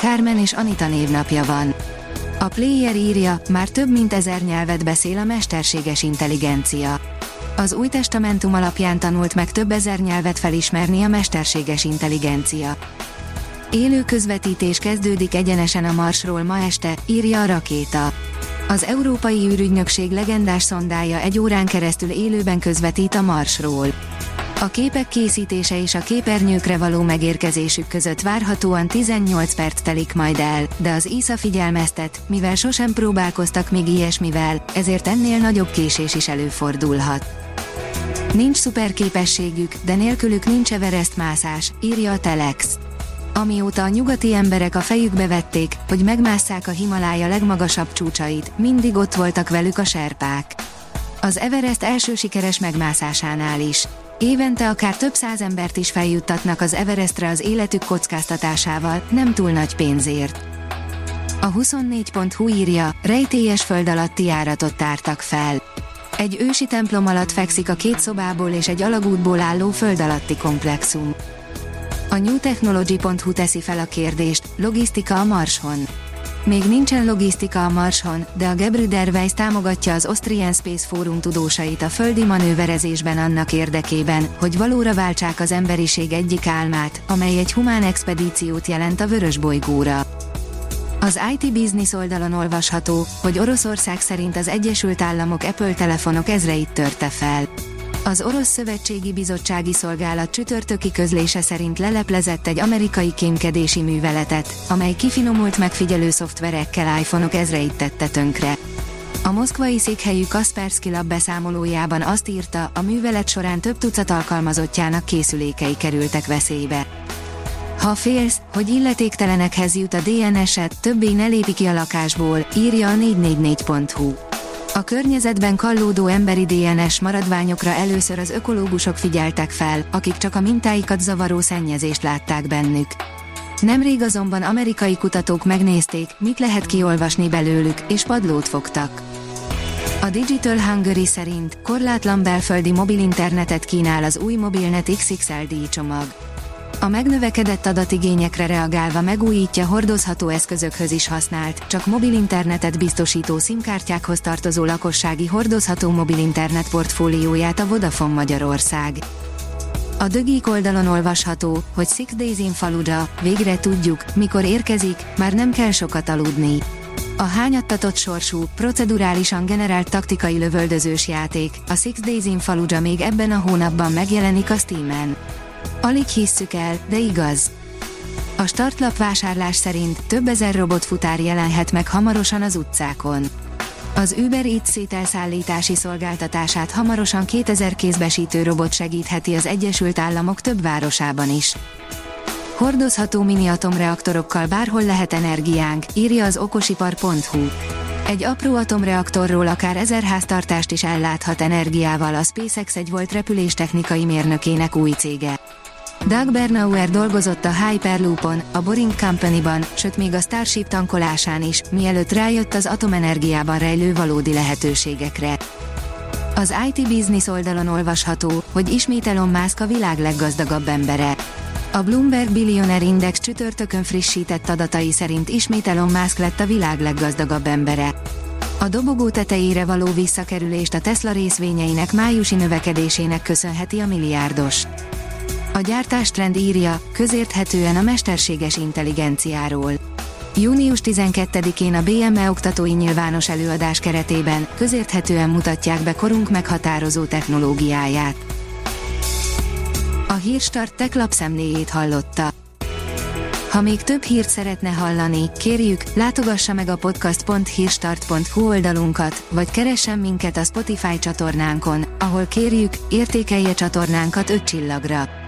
Carmen és Anita névnapja van. A Player írja, már több mint ezer nyelvet beszél a mesterséges intelligencia. Az új testamentum alapján tanult meg több ezer nyelvet felismerni a mesterséges intelligencia. Élő közvetítés kezdődik egyenesen a Marsról ma este, írja a rakéta. Az Európai űrügynökség legendás szondája egy órán keresztül élőben közvetít a Marsról. A képek készítése és a képernyőkre való megérkezésük között várhatóan 18 perc telik majd el, de az ISA figyelmeztet, mivel sosem próbálkoztak még ilyesmivel, ezért ennél nagyobb késés is előfordulhat. Nincs szuperképességük, de nélkülük nincs Everest mászás, írja a Telex. Amióta a nyugati emberek a fejükbe vették, hogy megmásszák a Himalája legmagasabb csúcsait, mindig ott voltak velük a serpák. Az Everest első sikeres megmászásánál is. Évente akár több száz embert is feljuttatnak az Everestre az életük kockáztatásával, nem túl nagy pénzért. A 24.hu írja, rejtélyes föld alatti járatot tártak fel. Egy ősi templom alatt fekszik a két szobából és egy alagútból álló föld alatti komplexum. A newtechnology.hu teszi fel a kérdést, logisztika a Marson. Még nincsen logisztika a Marson, de a Gebrüder Weiss támogatja az Austrian Space Forum tudósait a földi manőverezésben annak érdekében, hogy valóra váltsák az emberiség egyik álmát, amely egy humán expedíciót jelent a vörös bolygóra. Az IT Business oldalon olvasható, hogy Oroszország szerint az Egyesült Államok Apple telefonok ezreit törte fel. Az Orosz Szövetségi Bizottsági Szolgálat csütörtöki közlése szerint leleplezett egy amerikai kémkedési műveletet, amely kifinomult megfigyelő szoftverekkel iPhone-ok ezreit tette tönkre. A moszkvai székhelyű Kaspersky Lab beszámolójában azt írta, a művelet során több tucat alkalmazottjának készülékei kerültek veszélybe. Ha félsz, hogy illetéktelenekhez jut a DNS-et, többé ne lépi ki a lakásból, írja a 444.hu. A környezetben kallódó emberi DNS maradványokra először az ökológusok figyeltek fel, akik csak a mintáikat zavaró szennyezést látták bennük. Nemrég azonban amerikai kutatók megnézték, mit lehet kiolvasni belőlük, és padlót fogtak. A Digital Hungary szerint korlátlan belföldi mobilinternetet kínál az új Mobilnet XXL csomag. A megnövekedett adatigényekre reagálva megújítja hordozható eszközökhöz is használt, csak mobilinternetet biztosító SIM-kártyákhoz tartozó lakossági hordozható mobilinternet portfólióját a Vodafone Magyarország. A Dögik oldalon olvasható, hogy Six Days in Fallujah, végre tudjuk, mikor érkezik, már nem kell sokat aludni. A hányattatott sorsú, procedurálisan generált taktikai lövöldözős játék, a Six Days in Fallujah még ebben a hónapban megjelenik a Steam-en. Alig hisszük el, de igaz. A startlap vásárlás szerint több ezer robotfutár jelenhet meg hamarosan az utcákon. Az Uber Eats szételszállítási szolgáltatását hamarosan 2000 kézbesítő robot segítheti az Egyesült Államok több városában is. Hordozható mini atomreaktorokkal bárhol lehet energiánk, írja az okosipar.hu. Egy apró atomreaktorról akár ezer háztartást is elláthat energiával a SpaceX egy volt repüléstechnikai mérnökének új cége. Doug Bernauer dolgozott a Hyperloopon, a Boring Company-ban, sőt még a Starship tankolásán is, mielőtt rájött az atomenergiában rejlő valódi lehetőségekre. Az IT Business oldalon olvasható, hogy ismét Elon Musk a világ leggazdagabb embere. A Bloomberg Billionaire Index csütörtökön frissített adatai szerint ismét Elon Musk lett a világ leggazdagabb embere. A dobogó tetejére való visszakerülést a Tesla részvényeinek májusi növekedésének köszönheti a milliárdos. A gyártástrend írja, közérthetően a mesterséges intelligenciáról. Június 12-én a BME oktatói nyilvános előadás keretében közérthetően mutatják be korunk meghatározó technológiáját. A Hírstart tech lapszemléjét hallotta. Ha még több hírt szeretne hallani, kérjük, látogassa meg a podcast.hírstart.hu oldalunkat, vagy keressen minket a Spotify csatornánkon, ahol kérjük, értékelje csatornánkat 5 csillagra.